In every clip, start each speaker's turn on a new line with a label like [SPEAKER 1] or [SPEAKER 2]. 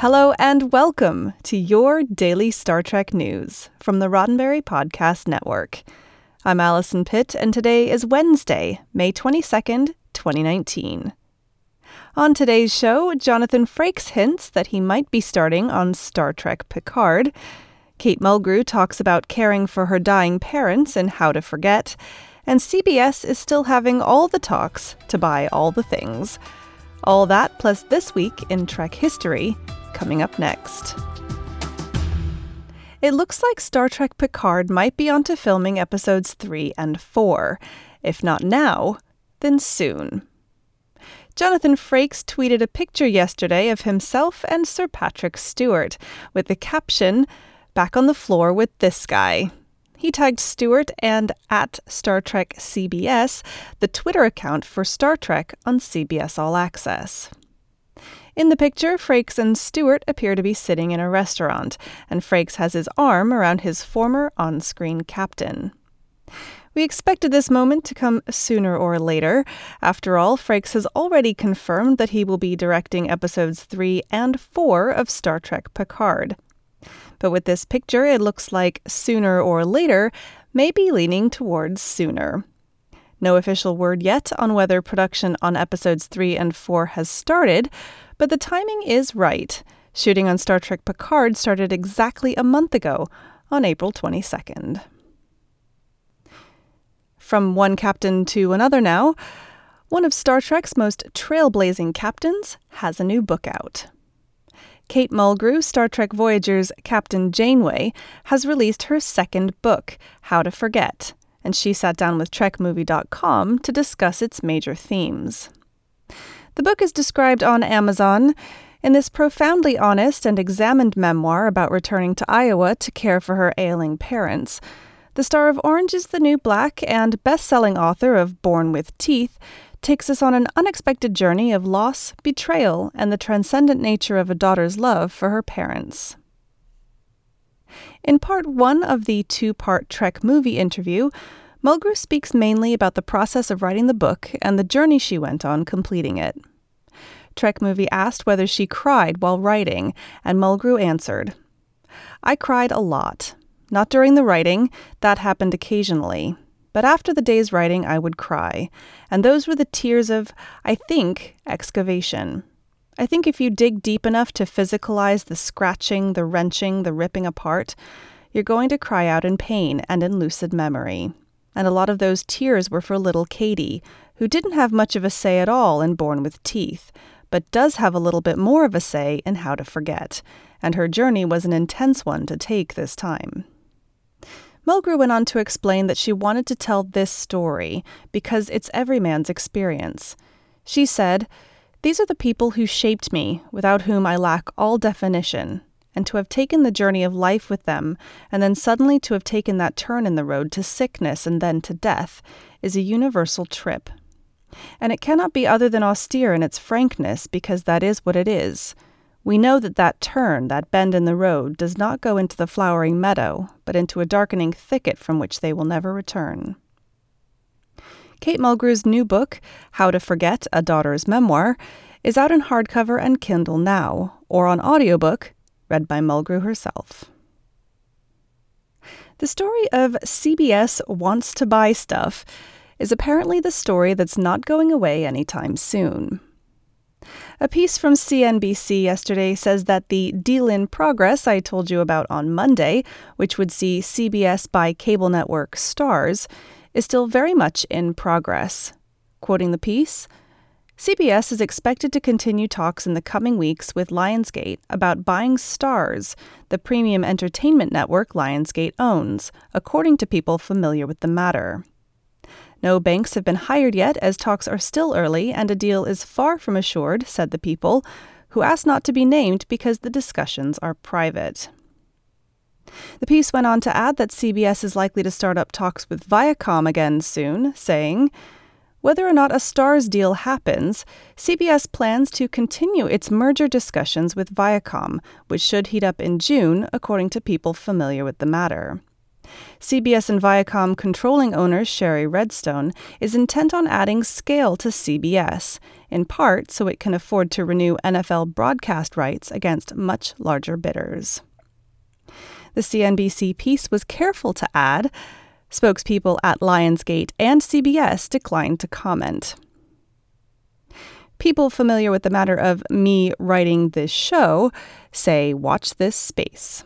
[SPEAKER 1] Hello and welcome to your daily Star Trek news from the Roddenberry Podcast Network. I'm Allison Pitt, and today is Wednesday, May 22nd, 2019. On today's show, Jonathan Frakes hints that he might be starting on Star Trek Picard. Kate Mulgrew talks about caring for her dying parents and how to forget. And CBS is still having all the talks to buy all the things. All that plus this week in Trek history coming up next. It looks like Star Trek Picard might be onto filming episodes 3 and 4. If not now, then soon. Jonathan Frakes tweeted a picture yesterday of himself and Sir Patrick Stewart with the caption, Back on the floor with this guy. He tagged Stewart and at Star Trek CBS, the Twitter account for Star Trek on CBS All Access. In the picture, Frakes and Stewart appear to be sitting in a restaurant, and Frakes has his arm around his former on screen captain. We expected this moment to come sooner or later. After all, Frakes has already confirmed that he will be directing episodes 3 and 4 of Star Trek Picard. But with this picture, it looks like sooner or later may be leaning towards sooner. No official word yet on whether production on episodes 3 and 4 has started, but the timing is right. Shooting on Star Trek Picard started exactly a month ago, on April 22nd. From one captain to another now, one of Star Trek's most trailblazing captains has a new book out. Kate Mulgrew, Star Trek Voyager's Captain Janeway, has released her second book, How to Forget, and she sat down with TrekMovie.com to discuss its major themes. The book is described on Amazon in this profoundly honest and examined memoir about returning to Iowa to care for her ailing parents. The star of Orange is the New Black and best selling author of Born with Teeth takes us on an unexpected journey of loss, betrayal, and the transcendent nature of a daughter's love for her parents. In part one of the two part Trek movie interview, Mulgrew speaks mainly about the process of writing the book and the journey she went on completing it. Trek Movie asked whether she cried while writing, and Mulgrew answered, I cried a lot. Not during the writing, that happened occasionally. But after the day's writing, I would cry. And those were the tears of, I think, excavation. I think if you dig deep enough to physicalize the scratching, the wrenching, the ripping apart, you're going to cry out in pain and in lucid memory and a lot of those tears were for little Katie, who didn't have much of a say at all in Born with Teeth, but does have a little bit more of a say in How to Forget, and her journey was an intense one to take this time. Mulgrew went on to explain that she wanted to tell this story because it's every man's experience. She said, These are the people who shaped me, without whom I lack all definition, and to have taken the journey of life with them, and then suddenly to have taken that turn in the road to sickness and then to death, is a universal trip. And it cannot be other than austere in its frankness, because that is what it is. We know that that turn, that bend in the road, does not go into the flowering meadow, but into a darkening thicket from which they will never return. Kate Mulgrew's new book, How to Forget A Daughter's Memoir, is out in hardcover and Kindle now, or on audiobook read by Mulgrew herself. The story of CBS Wants to Buy Stuff is apparently the story that's not going away anytime soon. A piece from CNBC yesterday says that the deal in progress I told you about on Monday, which would see CBS buy cable network Starz, is still very much in progress. Quoting the piece, CBS is expected to continue talks in the coming weeks with Lionsgate about buying Starz, the premium entertainment network Lionsgate owns, according to people familiar with the matter. No banks have been hired yet, as talks are still early and a deal is far from assured, said the people, who asked not to be named because the discussions are private. The piece went on to add that CBS is likely to start up talks with Viacom again soon, saying, whether or not a Starz deal happens, CBS plans to continue its merger discussions with Viacom, which should heat up in June, according to people familiar with the matter. CBS and Viacom controlling owner Shari Redstone is intent on adding scale to CBS, in part so it can afford to renew NFL broadcast rights against much larger bidders. The CNBC piece was careful to add spokespeople at Lionsgate and CBS declined to comment. People familiar with the matter of me writing this show say, watch this space.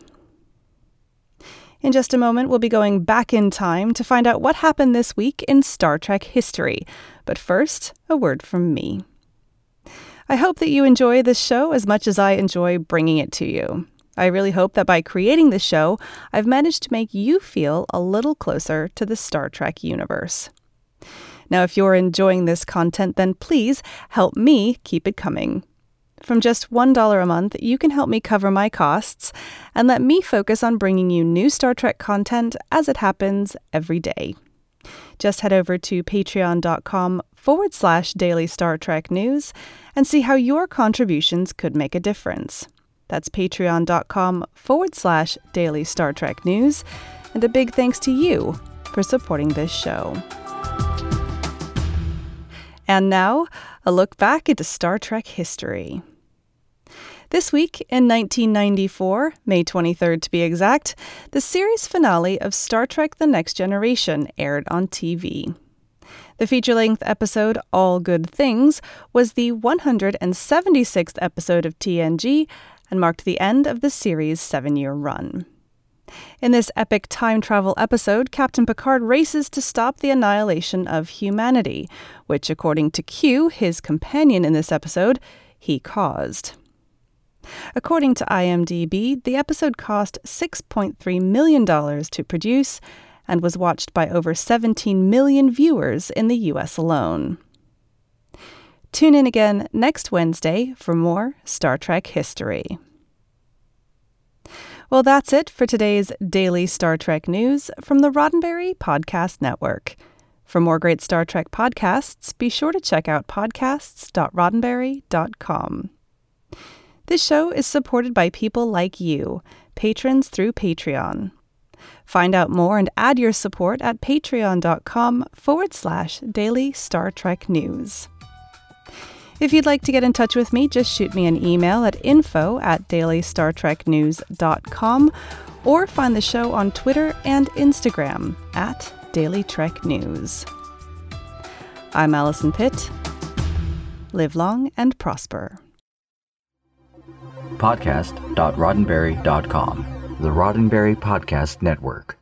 [SPEAKER 1] In just a moment, we'll be going back in time to find out what happened this week in Star Trek history. But first, a word from me. I hope that you enjoy this show as much as I enjoy bringing it to you. I really hope that by creating this show, I've managed to make you feel a little closer to the Star Trek universe. Now, if you're enjoying this content, then please help me keep it coming. From just $1 a month, you can help me cover my costs and let me focus on bringing you new Star Trek content as it happens every day. Just head over to patreon.com forward slash daily Star Trek news and see how your contributions could make a difference. That's patreon.com forward slash daily Star Trek news. And a big thanks to you for supporting this show. And now, a look back into Star Trek history. This week, in 1994, May 23rd to be exact, the series finale of Star Trek The Next Generation aired on TV. The feature length episode All Good Things was the 176th episode of TNG and marked the end of the series' seven year run. In this epic time travel episode, Captain Picard races to stop the annihilation of humanity, which, according to Q, his companion in this episode, he caused. According to IMDb, the episode cost $6.3 million to produce and was watched by over 17 million viewers in the US alone. Tune in again next Wednesday for more Star Trek history. Well, that's it for today's daily Star Trek news from the Roddenberry Podcast Network. For more great Star Trek podcasts, be sure to check out podcasts.roddenberry.com. This show is supported by people like you, patrons through Patreon. Find out more and add your support at patreon.com forward slash daily Star Trek news. If you'd like to get in touch with me, just shoot me an email at info at dailystartreknews.com or find the show on Twitter and Instagram at Daily Trek News. I'm Allison Pitt. Live long and prosper
[SPEAKER 2] podcast.roddenberry.com, the Roddenberry Podcast Network.